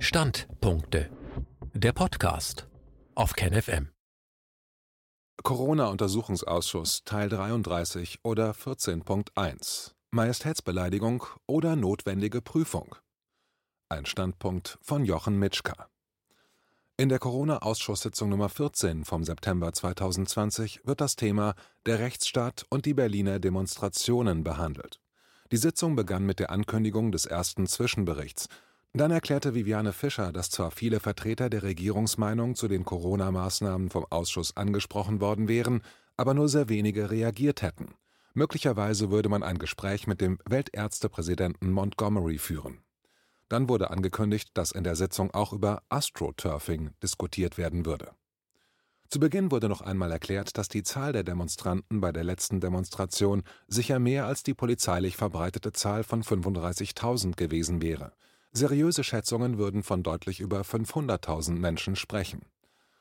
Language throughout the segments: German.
Standpunkte. Der Podcast auf KenFM. Corona-Untersuchungsausschuss Teil 33 oder 14.1 Majestätsbeleidigung oder notwendige Prüfung. Ein Standpunkt von Jochen Mitschka. In der Corona-Ausschusssitzung Nummer 14 vom September 2020 wird das Thema der Rechtsstaat und die Berliner Demonstrationen behandelt. Die Sitzung begann mit der Ankündigung des ersten Zwischenberichts. Dann erklärte Viviane Fischer, dass zwar viele Vertreter der Regierungsmeinung zu den Corona-Maßnahmen vom Ausschuss angesprochen worden wären, aber nur sehr wenige reagiert hätten. Möglicherweise würde man ein Gespräch mit dem Weltärztepräsidenten Montgomery führen. Dann wurde angekündigt, dass in der Sitzung auch über Astroturfing diskutiert werden würde. Zu Beginn wurde noch einmal erklärt, dass die Zahl der Demonstranten bei der letzten Demonstration sicher mehr als die polizeilich verbreitete Zahl von 35.000 gewesen wäre. Seriöse Schätzungen würden von deutlich über 500.000 Menschen sprechen.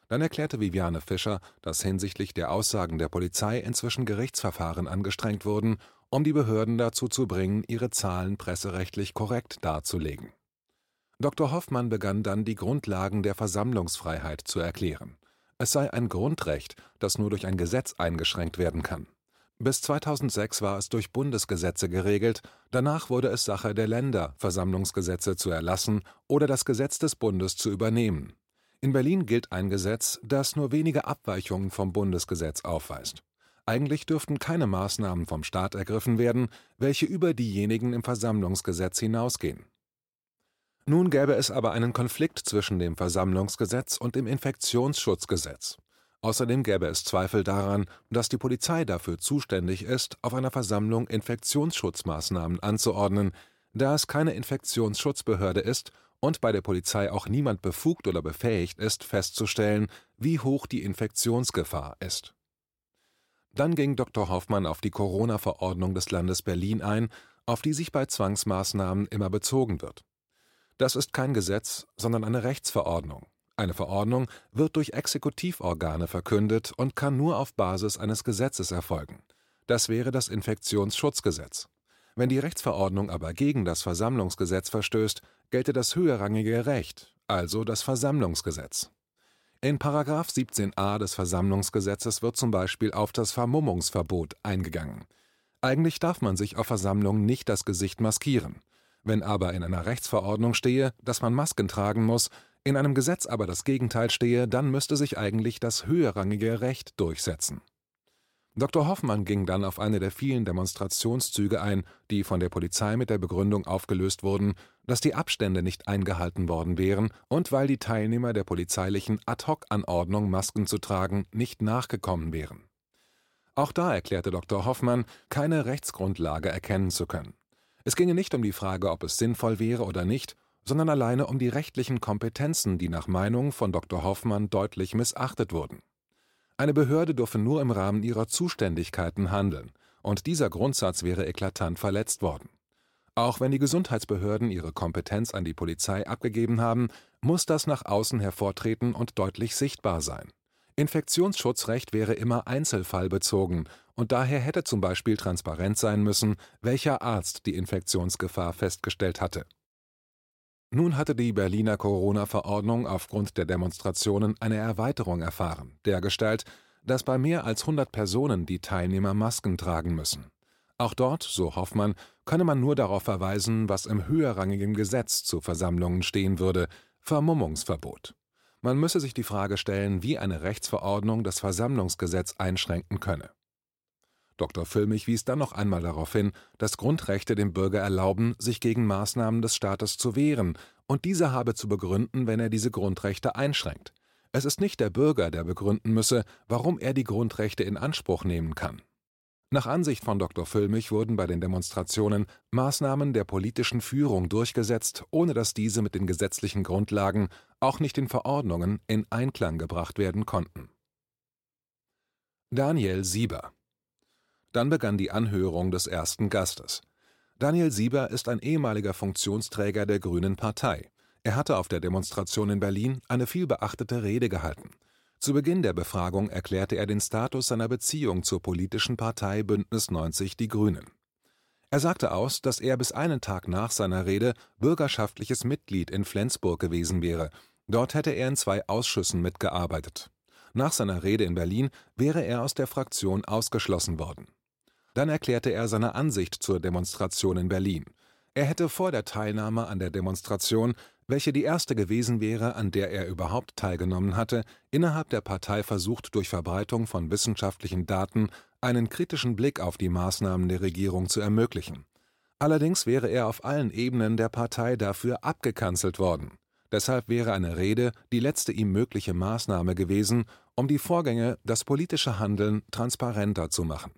Dann erklärte Viviane Fischer, dass hinsichtlich der Aussagen der Polizei inzwischen Gerichtsverfahren angestrengt wurden, um die Behörden dazu zu bringen, ihre Zahlen presserechtlich korrekt darzulegen. Dr. Hoffmann begann dann die Grundlagen der Versammlungsfreiheit zu erklären. Es sei ein Grundrecht, das nur durch ein Gesetz eingeschränkt werden kann. Bis 2006 war es durch Bundesgesetze geregelt, danach wurde es Sache der Länder, Versammlungsgesetze zu erlassen oder das Gesetz des Bundes zu übernehmen. In Berlin gilt ein Gesetz, das nur wenige Abweichungen vom Bundesgesetz aufweist. Eigentlich dürften keine Maßnahmen vom Staat ergriffen werden, welche über diejenigen im Versammlungsgesetz hinausgehen. Nun gäbe es aber einen Konflikt zwischen dem Versammlungsgesetz und dem Infektionsschutzgesetz. Außerdem gäbe es Zweifel daran, dass die Polizei dafür zuständig ist, auf einer Versammlung Infektionsschutzmaßnahmen anzuordnen, da es keine Infektionsschutzbehörde ist und bei der Polizei auch niemand befugt oder befähigt ist, festzustellen, wie hoch die Infektionsgefahr ist. Dann ging Dr. Hoffmann auf die Corona-Verordnung des Landes Berlin ein, auf die sich bei Zwangsmaßnahmen immer bezogen wird. Das ist kein Gesetz, sondern eine Rechtsverordnung. Eine Verordnung wird durch Exekutivorgane verkündet und kann nur auf Basis eines Gesetzes erfolgen. Das wäre das Infektionsschutzgesetz. Wenn die Rechtsverordnung aber gegen das Versammlungsgesetz verstößt, gelte das höherrangige Recht, also das Versammlungsgesetz. In 17a des Versammlungsgesetzes wird zum Beispiel auf das Vermummungsverbot eingegangen. Eigentlich darf man sich auf Versammlungen nicht das Gesicht maskieren. Wenn aber in einer Rechtsverordnung stehe, dass man Masken tragen muss, in einem Gesetz aber das Gegenteil stehe, dann müsste sich eigentlich das höherrangige Recht durchsetzen. Dr. Hoffmann ging dann auf eine der vielen Demonstrationszüge ein, die von der Polizei mit der Begründung aufgelöst wurden, dass die Abstände nicht eingehalten worden wären und weil die Teilnehmer der polizeilichen Ad-hoc-Anordnung, Masken zu tragen, nicht nachgekommen wären. Auch da erklärte Dr. Hoffmann, keine Rechtsgrundlage erkennen zu können. Es ginge nicht um die Frage, ob es sinnvoll wäre oder nicht, sondern alleine um die rechtlichen Kompetenzen, die nach Meinung von Dr. Hoffmann deutlich missachtet wurden. Eine Behörde dürfe nur im Rahmen ihrer Zuständigkeiten handeln, und dieser Grundsatz wäre eklatant verletzt worden. Auch wenn die Gesundheitsbehörden ihre Kompetenz an die Polizei abgegeben haben, muss das nach außen hervortreten und deutlich sichtbar sein. Infektionsschutzrecht wäre immer einzelfallbezogen und daher hätte zum Beispiel transparent sein müssen, welcher Arzt die Infektionsgefahr festgestellt hatte. Nun hatte die Berliner Corona-Verordnung aufgrund der Demonstrationen eine Erweiterung erfahren, dergestalt, dass bei mehr als 100 Personen die Teilnehmer Masken tragen müssen. Auch dort, so Hoffmann, könne man nur darauf verweisen, was im höherrangigen Gesetz zu Versammlungen stehen würde, Vermummungsverbot. Man müsse sich die Frage stellen, wie eine Rechtsverordnung das Versammlungsgesetz einschränken könne. Dr. Füllmich wies dann noch einmal darauf hin, dass Grundrechte dem Bürger erlauben, sich gegen Maßnahmen des Staates zu wehren, und dieser habe zu begründen, wenn er diese Grundrechte einschränkt. Es ist nicht der Bürger, der begründen müsse, warum er die Grundrechte in Anspruch nehmen kann. Nach Ansicht von Dr. Füllmich wurden bei den Demonstrationen Maßnahmen der politischen Führung durchgesetzt, ohne dass diese mit den gesetzlichen Grundlagen, auch nicht in Verordnungen, in Einklang gebracht werden konnten. Daniel Sieber Dann begann die Anhörung des ersten Gastes. Daniel Sieber ist ein ehemaliger Funktionsträger der Grünen Partei. Er hatte auf der Demonstration in Berlin eine vielbeachtete Rede gehalten. Zu Beginn der Befragung erklärte er den Status seiner Beziehung zur politischen Partei Bündnis 90 Die Grünen. Er sagte aus, dass er bis einen Tag nach seiner Rede bürgerschaftliches Mitglied in Flensburg gewesen wäre. Dort hätte er in zwei Ausschüssen mitgearbeitet. Nach seiner Rede in Berlin wäre er aus der Fraktion ausgeschlossen worden. Dann erklärte er seine Ansicht zur Demonstration in Berlin. Er hätte vor der Teilnahme an der Demonstration, welche die erste gewesen wäre, an der er überhaupt teilgenommen hatte, innerhalb der Partei versucht, durch Verbreitung von wissenschaftlichen Daten einen kritischen Blick auf die Maßnahmen der Regierung zu ermöglichen. Allerdings wäre er auf allen Ebenen der Partei dafür abgekanzelt worden. Deshalb wäre eine Rede die letzte ihm mögliche Maßnahme gewesen, um die Vorgänge, das politische Handeln transparenter zu machen.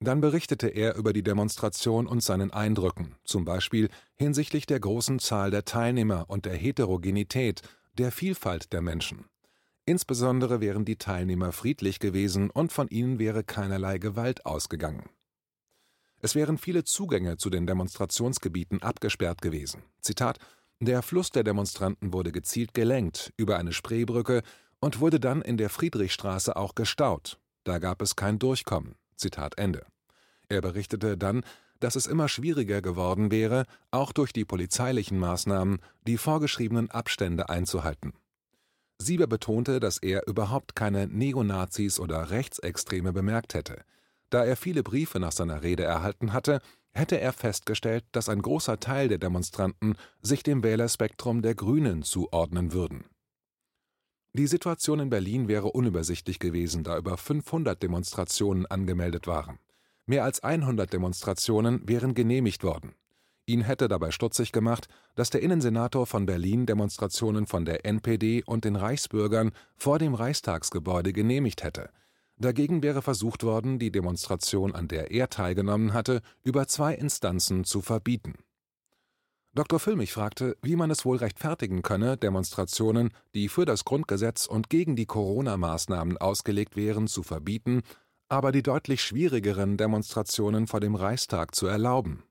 Dann berichtete er über die Demonstration und seinen Eindrücken, zum Beispiel hinsichtlich der großen Zahl der Teilnehmer und der Heterogenität, der Vielfalt der Menschen. Insbesondere wären die Teilnehmer friedlich gewesen und von ihnen wäre keinerlei Gewalt ausgegangen. Es wären viele Zugänge zu den Demonstrationsgebieten abgesperrt gewesen. Zitat: Der Fluss der Demonstranten wurde gezielt gelenkt über eine Spreebrücke und wurde dann in der Friedrichstraße auch gestaut. Da gab es kein Durchkommen. Zitat Ende. Er berichtete dann, dass es immer schwieriger geworden wäre, auch durch die polizeilichen Maßnahmen die vorgeschriebenen Abstände einzuhalten. Sieber betonte, dass er überhaupt keine Neonazis oder Rechtsextreme bemerkt hätte. Da er viele Briefe nach seiner Rede erhalten hatte, hätte er festgestellt, dass ein großer Teil der Demonstranten sich dem Wählerspektrum der Grünen zuordnen würden. Die Situation in Berlin wäre unübersichtlich gewesen, da über 500 Demonstrationen angemeldet waren. Mehr als 100 Demonstrationen wären genehmigt worden. Ihn hätte dabei stutzig gemacht, dass der Innensenator von Berlin Demonstrationen von der NPD und den Reichsbürgern vor dem Reichstagsgebäude genehmigt hätte. Dagegen wäre versucht worden, die Demonstration, an der er teilgenommen hatte, über zwei Instanzen zu verbieten. Dr. Füllmich fragte, wie man es wohl rechtfertigen könne, Demonstrationen, die für das Grundgesetz und gegen die Corona-Maßnahmen ausgelegt wären, zu verbieten, aber die deutlich schwierigeren Demonstrationen vor dem Reichstag zu erlauben.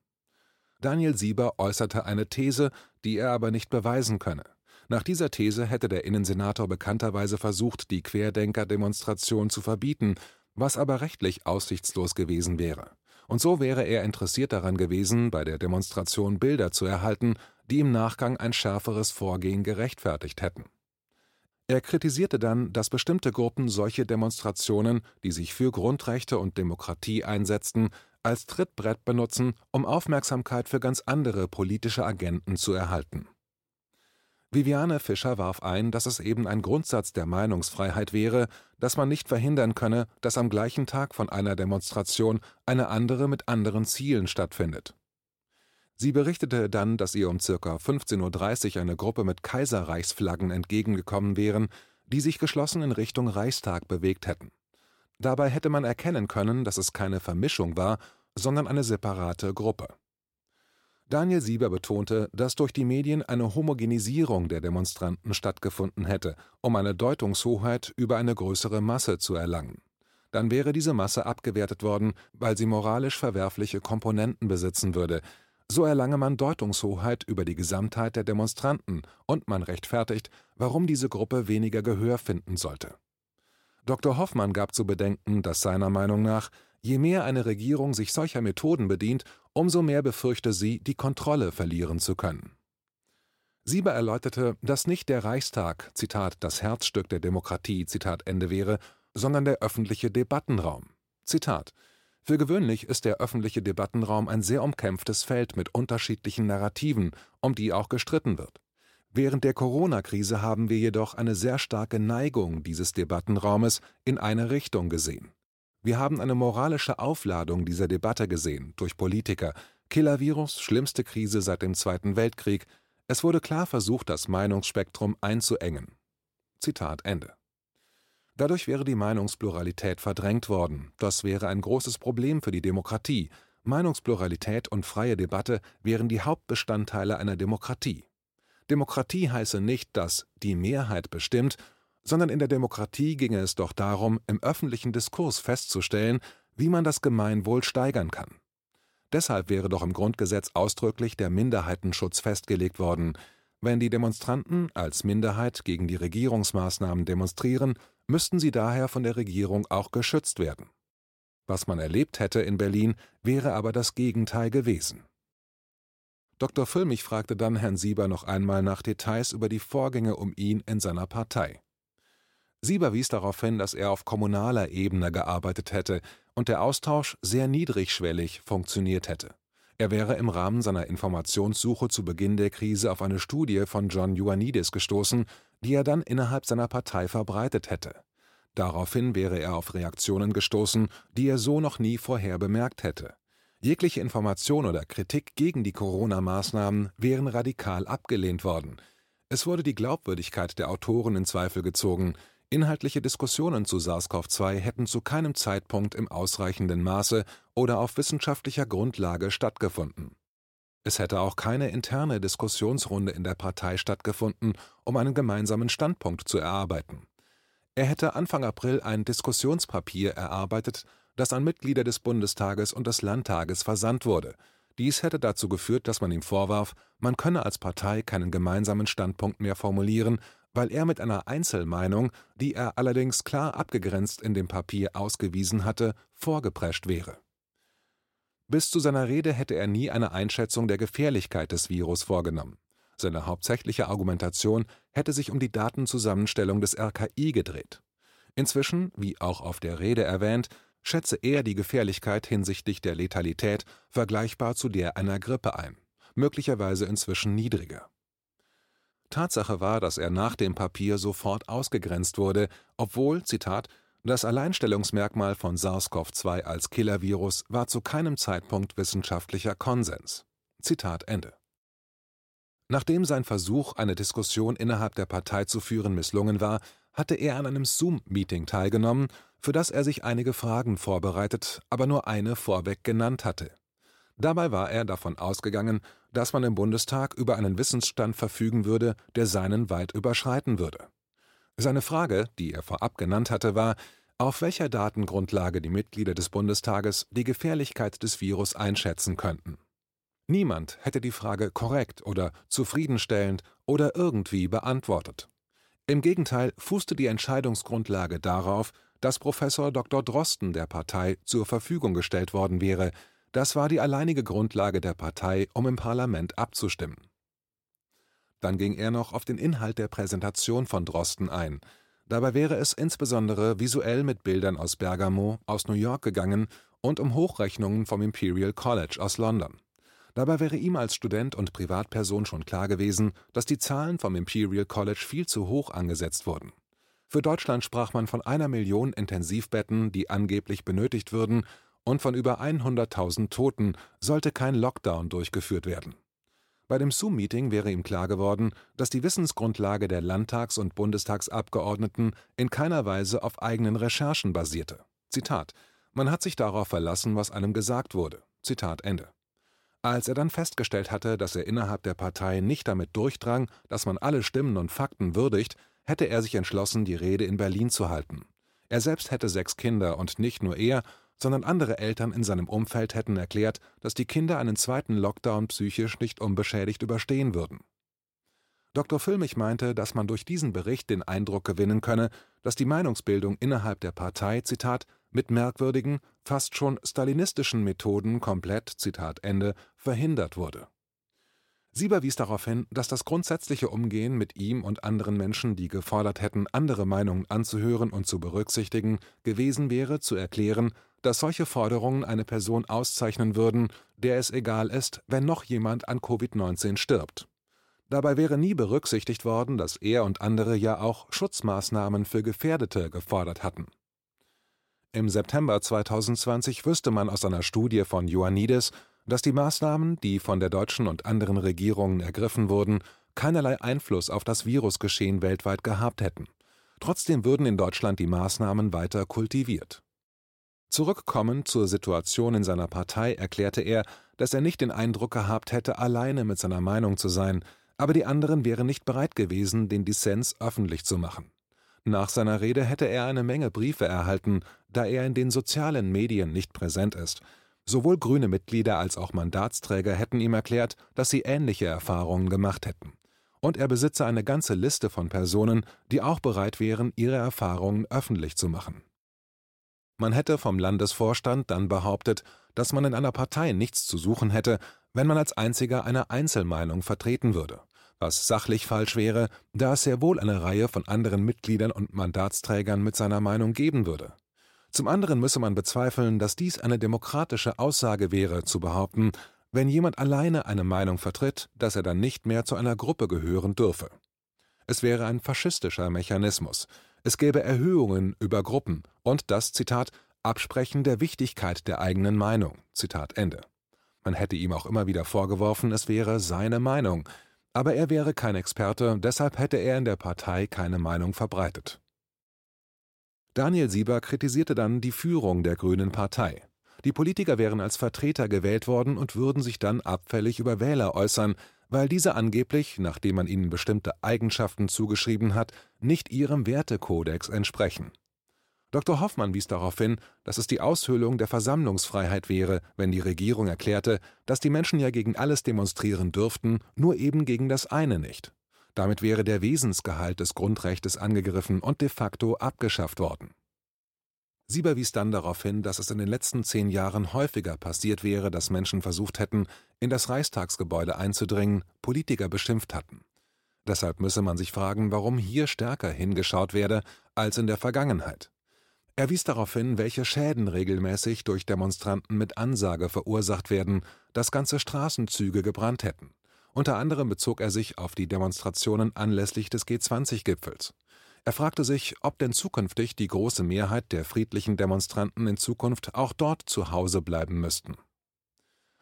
Daniel Sieber äußerte eine These, die er aber nicht beweisen könne. Nach dieser These hätte der Innensenator bekannterweise versucht, die Querdenker-Demonstration zu verbieten, was aber rechtlich aussichtslos gewesen wäre. Und so wäre er interessiert daran gewesen, bei der Demonstration Bilder zu erhalten, die im Nachgang ein schärferes Vorgehen gerechtfertigt hätten. Er kritisierte dann, dass bestimmte Gruppen solche Demonstrationen, die sich für Grundrechte und Demokratie einsetzten, als Trittbrett benutzen, um Aufmerksamkeit für ganz andere politische Agenten zu erhalten. Viviane Fischer warf ein, dass es eben ein Grundsatz der Meinungsfreiheit wäre, dass man nicht verhindern könne, dass am gleichen Tag von einer Demonstration eine andere mit anderen Zielen stattfindet. Sie berichtete dann, dass ihr um ca. 15.30 Uhr eine Gruppe mit Kaiserreichsflaggen entgegengekommen wären, die sich geschlossen in Richtung Reichstag bewegt hätten. Dabei hätte man erkennen können, dass es keine Vermischung war, sondern eine separate Gruppe. Daniel Sieber betonte, dass durch die Medien eine Homogenisierung der Demonstranten stattgefunden hätte, um eine Deutungshoheit über eine größere Masse zu erlangen. Dann wäre diese Masse abgewertet worden, weil sie moralisch verwerfliche Komponenten besitzen würde. So erlange man Deutungshoheit über die Gesamtheit der Demonstranten und man rechtfertigt, warum diese Gruppe weniger Gehör finden sollte. Dr. Hoffmann gab zu bedenken, dass seiner Meinung nach Je mehr eine Regierung sich solcher Methoden bedient, umso mehr befürchte sie, die Kontrolle verlieren zu können. Sieber erläuterte, dass nicht der Reichstag, Zitat, das Herzstück der Demokratie, Zitat Ende wäre, sondern der öffentliche Debattenraum. Zitat Für gewöhnlich ist der öffentliche Debattenraum ein sehr umkämpftes Feld mit unterschiedlichen Narrativen, um die auch gestritten wird. Während der Corona-Krise haben wir jedoch eine sehr starke Neigung dieses Debattenraumes in eine Richtung gesehen. Wir haben eine moralische Aufladung dieser Debatte gesehen durch Politiker. Killervirus, schlimmste Krise seit dem Zweiten Weltkrieg. Es wurde klar versucht, das Meinungsspektrum einzuengen. Zitat Ende. Dadurch wäre die Meinungspluralität verdrängt worden. Das wäre ein großes Problem für die Demokratie. Meinungspluralität und freie Debatte wären die Hauptbestandteile einer Demokratie. Demokratie heiße nicht, dass die Mehrheit bestimmt, sondern in der Demokratie ginge es doch darum, im öffentlichen Diskurs festzustellen, wie man das Gemeinwohl steigern kann. Deshalb wäre doch im Grundgesetz ausdrücklich der Minderheitenschutz festgelegt worden. Wenn die Demonstranten als Minderheit gegen die Regierungsmaßnahmen demonstrieren, müssten sie daher von der Regierung auch geschützt werden. Was man erlebt hätte in Berlin, wäre aber das Gegenteil gewesen. Dr. Füllmich fragte dann Herrn Sieber noch einmal nach Details über die Vorgänge um ihn in seiner Partei. Sieber wies darauf hin, dass er auf kommunaler Ebene gearbeitet hätte und der Austausch sehr niedrigschwellig funktioniert hätte. Er wäre im Rahmen seiner Informationssuche zu Beginn der Krise auf eine Studie von John Ioannidis gestoßen, die er dann innerhalb seiner Partei verbreitet hätte. Daraufhin wäre er auf Reaktionen gestoßen, die er so noch nie vorher bemerkt hätte. Jegliche Information oder Kritik gegen die Corona-Maßnahmen wären radikal abgelehnt worden. Es wurde die Glaubwürdigkeit der Autoren in Zweifel gezogen, Inhaltliche Diskussionen zu SARS-CoV-2 hätten zu keinem Zeitpunkt im ausreichenden Maße oder auf wissenschaftlicher Grundlage stattgefunden. Es hätte auch keine interne Diskussionsrunde in der Partei stattgefunden, um einen gemeinsamen Standpunkt zu erarbeiten. Er hätte Anfang April ein Diskussionspapier erarbeitet, das an Mitglieder des Bundestages und des Landtages versandt wurde. Dies hätte dazu geführt, dass man ihm vorwarf, man könne als Partei keinen gemeinsamen Standpunkt mehr formulieren, weil er mit einer Einzelmeinung, die er allerdings klar abgegrenzt in dem Papier ausgewiesen hatte, vorgeprescht wäre. Bis zu seiner Rede hätte er nie eine Einschätzung der Gefährlichkeit des Virus vorgenommen. Seine hauptsächliche Argumentation hätte sich um die Datenzusammenstellung des RKI gedreht. Inzwischen, wie auch auf der Rede erwähnt, schätze er die Gefährlichkeit hinsichtlich der Letalität vergleichbar zu der einer Grippe ein, möglicherweise inzwischen niedriger. Tatsache war, dass er nach dem Papier sofort ausgegrenzt wurde, obwohl, Zitat, das Alleinstellungsmerkmal von SARS-CoV-2 als Killervirus war zu keinem Zeitpunkt wissenschaftlicher Konsens. Zitat Ende. Nachdem sein Versuch, eine Diskussion innerhalb der Partei zu führen, misslungen war, hatte er an einem Zoom-Meeting teilgenommen, für das er sich einige Fragen vorbereitet, aber nur eine vorweg genannt hatte. Dabei war er davon ausgegangen, dass man im Bundestag über einen Wissensstand verfügen würde, der seinen weit überschreiten würde. Seine Frage, die er vorab genannt hatte, war, auf welcher Datengrundlage die Mitglieder des Bundestages die Gefährlichkeit des Virus einschätzen könnten. Niemand hätte die Frage korrekt oder zufriedenstellend oder irgendwie beantwortet. Im Gegenteil fußte die Entscheidungsgrundlage darauf, dass Professor Dr. Drosten der Partei zur Verfügung gestellt worden wäre, das war die alleinige Grundlage der Partei, um im Parlament abzustimmen. Dann ging er noch auf den Inhalt der Präsentation von Drosten ein. Dabei wäre es insbesondere visuell mit Bildern aus Bergamo, aus New York gegangen und um Hochrechnungen vom Imperial College aus London. Dabei wäre ihm als Student und Privatperson schon klar gewesen, dass die Zahlen vom Imperial College viel zu hoch angesetzt wurden. Für Deutschland sprach man von einer Million Intensivbetten, die angeblich benötigt würden, und von über 100.000 Toten sollte kein Lockdown durchgeführt werden. Bei dem Zoom-Meeting wäre ihm klar geworden, dass die Wissensgrundlage der Landtags- und Bundestagsabgeordneten in keiner Weise auf eigenen Recherchen basierte. Zitat: Man hat sich darauf verlassen, was einem gesagt wurde. Zitat Ende. Als er dann festgestellt hatte, dass er innerhalb der Partei nicht damit durchdrang, dass man alle Stimmen und Fakten würdigt, hätte er sich entschlossen, die Rede in Berlin zu halten. Er selbst hätte sechs Kinder und nicht nur er, sondern andere Eltern in seinem Umfeld hätten erklärt, dass die Kinder einen zweiten Lockdown psychisch nicht unbeschädigt überstehen würden. Dr. Füllmich meinte, dass man durch diesen Bericht den Eindruck gewinnen könne, dass die Meinungsbildung innerhalb der Partei, Zitat, mit merkwürdigen, fast schon stalinistischen Methoden komplett, Zitat Ende, verhindert wurde Sieber wies darauf hin, dass das grundsätzliche Umgehen mit ihm und anderen Menschen, die gefordert hätten, andere Meinungen anzuhören und zu berücksichtigen, gewesen wäre, zu erklären, dass solche Forderungen eine Person auszeichnen würden, der es egal ist, wenn noch jemand an Covid-19 stirbt. Dabei wäre nie berücksichtigt worden, dass er und andere ja auch Schutzmaßnahmen für Gefährdete gefordert hatten. Im September 2020 wüsste man aus einer Studie von Ioannidis, dass die Maßnahmen, die von der deutschen und anderen Regierungen ergriffen wurden, keinerlei Einfluss auf das Virusgeschehen weltweit gehabt hätten. Trotzdem würden in Deutschland die Maßnahmen weiter kultiviert. Zurückkommend zur Situation in seiner Partei erklärte er, dass er nicht den Eindruck gehabt hätte, alleine mit seiner Meinung zu sein, aber die anderen wären nicht bereit gewesen, den Dissens öffentlich zu machen. Nach seiner Rede hätte er eine Menge Briefe erhalten, da er in den sozialen Medien nicht präsent ist, Sowohl grüne Mitglieder als auch Mandatsträger hätten ihm erklärt, dass sie ähnliche Erfahrungen gemacht hätten. Und er besitze eine ganze Liste von Personen, die auch bereit wären, ihre Erfahrungen öffentlich zu machen Man hätte vom Landesvorstand dann behauptet, dass man in einer Partei nichts zu suchen hätte, wenn man als einziger eine Einzelmeinung vertreten würde, was sachlich falsch wäre, da es sehr wohl eine Reihe von anderen Mitgliedern und Mandatsträgern mit seiner Meinung geben würde. Zum anderen müsse man bezweifeln, dass dies eine demokratische Aussage wäre, zu behaupten, wenn jemand alleine eine Meinung vertritt, dass er dann nicht mehr zu einer Gruppe gehören dürfe. Es wäre ein faschistischer Mechanismus. Es gäbe Erhöhungen über Gruppen und das, Zitat, Absprechen der Wichtigkeit der eigenen Meinung. Zitat Ende. Man hätte ihm auch immer wieder vorgeworfen, es wäre seine Meinung. Aber er wäre kein Experte, deshalb hätte er in der Partei keine Meinung verbreitet. Daniel Sieber kritisierte dann die Führung der Grünen Partei. Die Politiker wären als Vertreter gewählt worden und würden sich dann abfällig über Wähler äußern, weil diese angeblich, nachdem man ihnen bestimmte Eigenschaften zugeschrieben hat, nicht ihrem Wertekodex entsprechen. Dr. Hoffmann wies darauf hin, dass es die Aushöhlung der Versammlungsfreiheit wäre, wenn die Regierung erklärte, dass die Menschen ja gegen alles demonstrieren dürften, nur eben gegen das eine nicht. Damit wäre der Wesensgehalt des Grundrechtes angegriffen und de facto abgeschafft worden. Sieber wies dann darauf hin, dass es in den letzten zehn Jahren häufiger passiert wäre, dass Menschen versucht hätten, in das Reichstagsgebäude einzudringen, Politiker beschimpft hatten. Deshalb müsse man sich fragen, warum hier stärker hingeschaut werde als in der Vergangenheit. Er wies darauf hin, welche Schäden regelmäßig durch Demonstranten mit Ansage verursacht werden, dass ganze Straßenzüge gebrannt hätten. Unter anderem bezog er sich auf die Demonstrationen anlässlich des G20-Gipfels. Er fragte sich, ob denn zukünftig die große Mehrheit der friedlichen Demonstranten in Zukunft auch dort zu Hause bleiben müssten.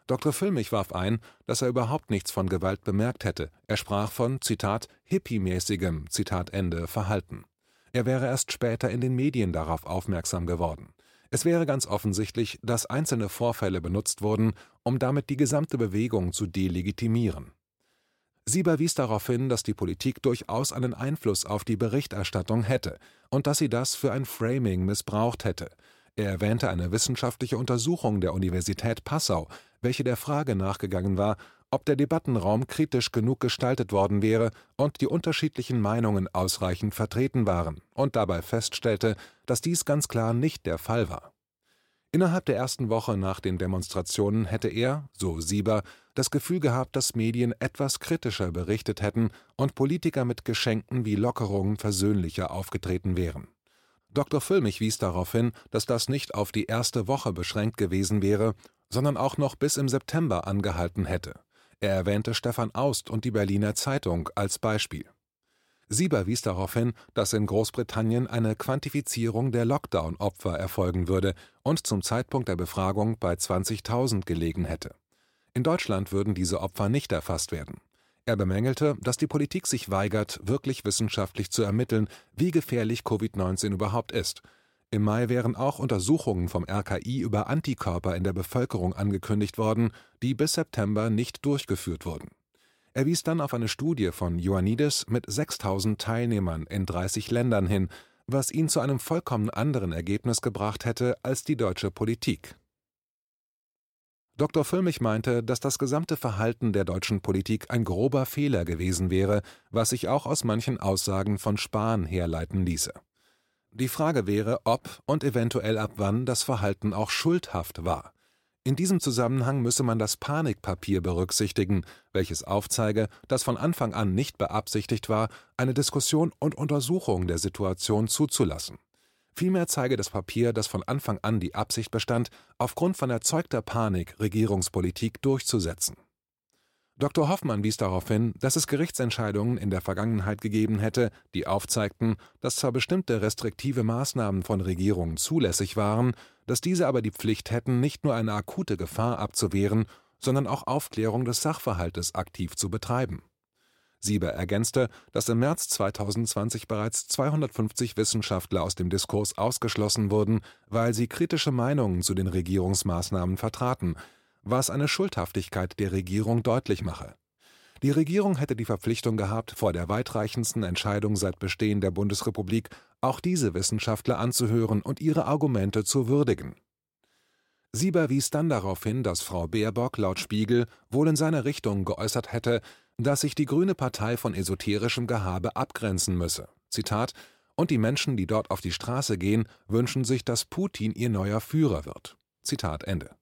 Dr. Füllmich warf ein, dass er überhaupt nichts von Gewalt bemerkt hätte. Er sprach von, Zitat, hippiemäßigem, Zitat Ende, Verhalten. Er wäre erst später in den Medien darauf aufmerksam geworden. Es wäre ganz offensichtlich, dass einzelne Vorfälle benutzt wurden, um damit die gesamte Bewegung zu delegitimieren. Sieber wies darauf hin, dass die Politik durchaus einen Einfluss auf die Berichterstattung hätte und dass sie das für ein Framing missbraucht hätte. Er erwähnte eine wissenschaftliche Untersuchung der Universität Passau, welche der Frage nachgegangen war, ob der Debattenraum kritisch genug gestaltet worden wäre und die unterschiedlichen Meinungen ausreichend vertreten waren, und dabei feststellte, dass dies ganz klar nicht der Fall war. Innerhalb der ersten Woche nach den Demonstrationen hätte er, so Sieber, das Gefühl gehabt, dass Medien etwas kritischer berichtet hätten und Politiker mit Geschenken wie Lockerungen versöhnlicher aufgetreten wären. Dr. Füllmich wies darauf hin, dass das nicht auf die erste Woche beschränkt gewesen wäre, sondern auch noch bis im September angehalten hätte. Er erwähnte Stefan Aust und die Berliner Zeitung als Beispiel. Sieber wies darauf hin, dass in Großbritannien eine Quantifizierung der Lockdown-Opfer erfolgen würde und zum Zeitpunkt der Befragung bei 20.000 gelegen hätte. In Deutschland würden diese Opfer nicht erfasst werden. Er bemängelte, dass die Politik sich weigert, wirklich wissenschaftlich zu ermitteln, wie gefährlich Covid-19 überhaupt ist. Im Mai wären auch Untersuchungen vom RKI über Antikörper in der Bevölkerung angekündigt worden, die bis September nicht durchgeführt wurden. Er wies dann auf eine Studie von Ioannidis mit 6000 Teilnehmern in 30 Ländern hin, was ihn zu einem vollkommen anderen Ergebnis gebracht hätte als die deutsche Politik. Dr. Füllmich meinte, dass das gesamte Verhalten der deutschen Politik ein grober Fehler gewesen wäre, was sich auch aus manchen Aussagen von Spahn herleiten ließe. Die Frage wäre, ob und eventuell ab wann das Verhalten auch schuldhaft war. In diesem Zusammenhang müsse man das Panikpapier berücksichtigen, welches aufzeige, dass von Anfang an nicht beabsichtigt war, eine Diskussion und Untersuchung der Situation zuzulassen. Vielmehr zeige das Papier, dass von Anfang an die Absicht bestand, aufgrund von erzeugter Panik Regierungspolitik durchzusetzen. Dr. Hoffmann wies darauf hin, dass es Gerichtsentscheidungen in der Vergangenheit gegeben hätte, die aufzeigten, dass zwar bestimmte restriktive Maßnahmen von Regierungen zulässig waren, dass diese aber die Pflicht hätten, nicht nur eine akute Gefahr abzuwehren, sondern auch Aufklärung des Sachverhaltes aktiv zu betreiben. Sieber ergänzte, dass im März 2020 bereits 250 Wissenschaftler aus dem Diskurs ausgeschlossen wurden, weil sie kritische Meinungen zu den Regierungsmaßnahmen vertraten, was eine Schuldhaftigkeit der Regierung deutlich mache. Die Regierung hätte die Verpflichtung gehabt, vor der weitreichendsten Entscheidung seit Bestehen der Bundesrepublik auch diese Wissenschaftler anzuhören und ihre Argumente zu würdigen. Sieber wies dann darauf hin, dass Frau Baerbock laut Spiegel wohl in seine Richtung geäußert hätte, dass sich die Grüne Partei von esoterischem Gehabe abgrenzen müsse. Zitat und die Menschen, die dort auf die Straße gehen, wünschen sich, dass Putin ihr neuer Führer wird. Zitat Ende.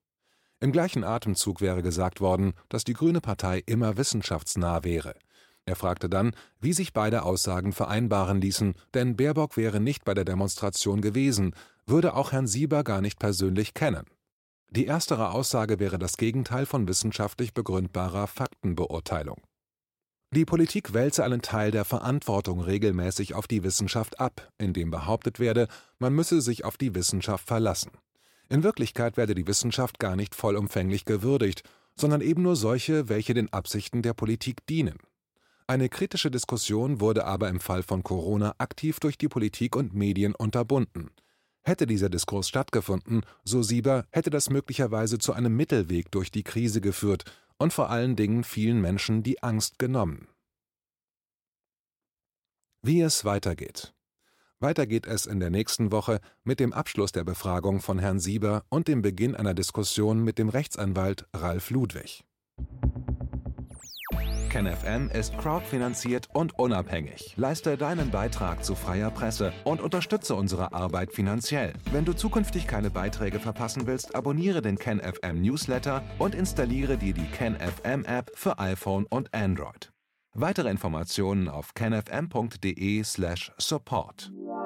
Im gleichen Atemzug wäre gesagt worden, dass die Grüne Partei immer wissenschaftsnah wäre. Er fragte dann, wie sich beide Aussagen vereinbaren ließen, denn Baerbock wäre nicht bei der Demonstration gewesen, würde auch Herrn Sieber gar nicht persönlich kennen. Die erstere Aussage wäre das Gegenteil von wissenschaftlich begründbarer Faktenbeurteilung. Die Politik wälze einen Teil der Verantwortung regelmäßig auf die Wissenschaft ab, indem behauptet werde, man müsse sich auf die Wissenschaft verlassen. In Wirklichkeit werde die Wissenschaft gar nicht vollumfänglich gewürdigt, sondern eben nur solche, welche den Absichten der Politik dienen. Eine kritische Diskussion wurde aber im Fall von Corona aktiv durch die Politik und Medien unterbunden. Hätte dieser Diskurs stattgefunden, so Sieber, hätte das möglicherweise zu einem Mittelweg durch die Krise geführt und vor allen Dingen vielen Menschen die Angst genommen. Wie es weitergeht. Weiter geht es in der nächsten Woche mit dem Abschluss der Befragung von Herrn Sieber und dem Beginn einer Diskussion mit dem Rechtsanwalt Ralf Ludwig. KenFM ist crowdfinanziert und unabhängig. Leiste deinen Beitrag zu freier Presse und unterstütze unsere Arbeit finanziell. Wenn du zukünftig keine Beiträge verpassen willst, abonniere den KenFM Newsletter und installiere dir die KenFM App für iPhone und Android. Weitere Informationen auf kenfm.de/support.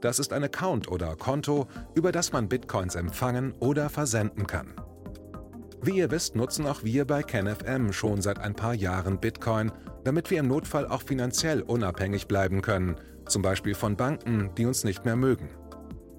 Das ist ein Account oder Konto, über das man Bitcoins empfangen oder versenden kann. Wie ihr wisst, nutzen auch wir bei KenFM schon seit ein paar Jahren Bitcoin, damit wir im Notfall auch finanziell unabhängig bleiben können, zum Beispiel von Banken, die uns nicht mehr mögen.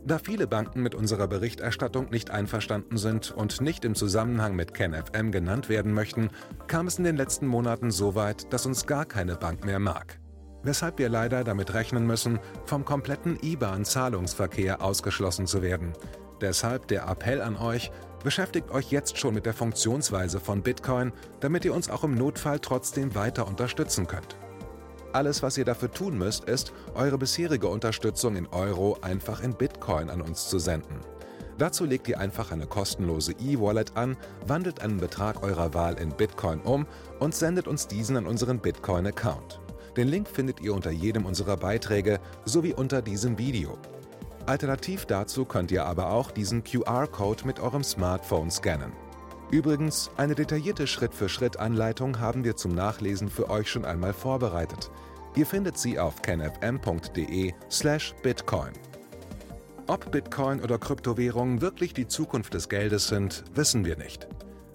Da viele Banken mit unserer Berichterstattung nicht einverstanden sind und nicht im Zusammenhang mit KenFM genannt werden möchten, kam es in den letzten Monaten so weit, dass uns gar keine Bank mehr mag. Weshalb wir leider damit rechnen müssen, vom kompletten IBAN-Zahlungsverkehr ausgeschlossen zu werden. Deshalb der Appell an euch, beschäftigt euch jetzt schon mit der Funktionsweise von Bitcoin, damit ihr uns auch im Notfall trotzdem weiter unterstützen könnt. Alles, was ihr dafür tun müsst, ist, eure bisherige Unterstützung in Euro einfach in Bitcoin an uns zu senden. Dazu legt ihr einfach eine kostenlose E-Wallet an, wandelt einen Betrag eurer Wahl in Bitcoin um und sendet uns diesen an unseren Bitcoin-Account. Den Link findet ihr unter jedem unserer Beiträge sowie unter diesem Video. Alternativ dazu könnt ihr aber auch diesen QR-Code mit eurem Smartphone scannen. Übrigens, eine detaillierte Schritt-für-Schritt-Anleitung haben wir zum Nachlesen für euch schon einmal vorbereitet. Ihr findet sie auf kenfm.de/bitcoin. Ob Bitcoin oder Kryptowährungen wirklich die Zukunft des Geldes sind, wissen wir nicht.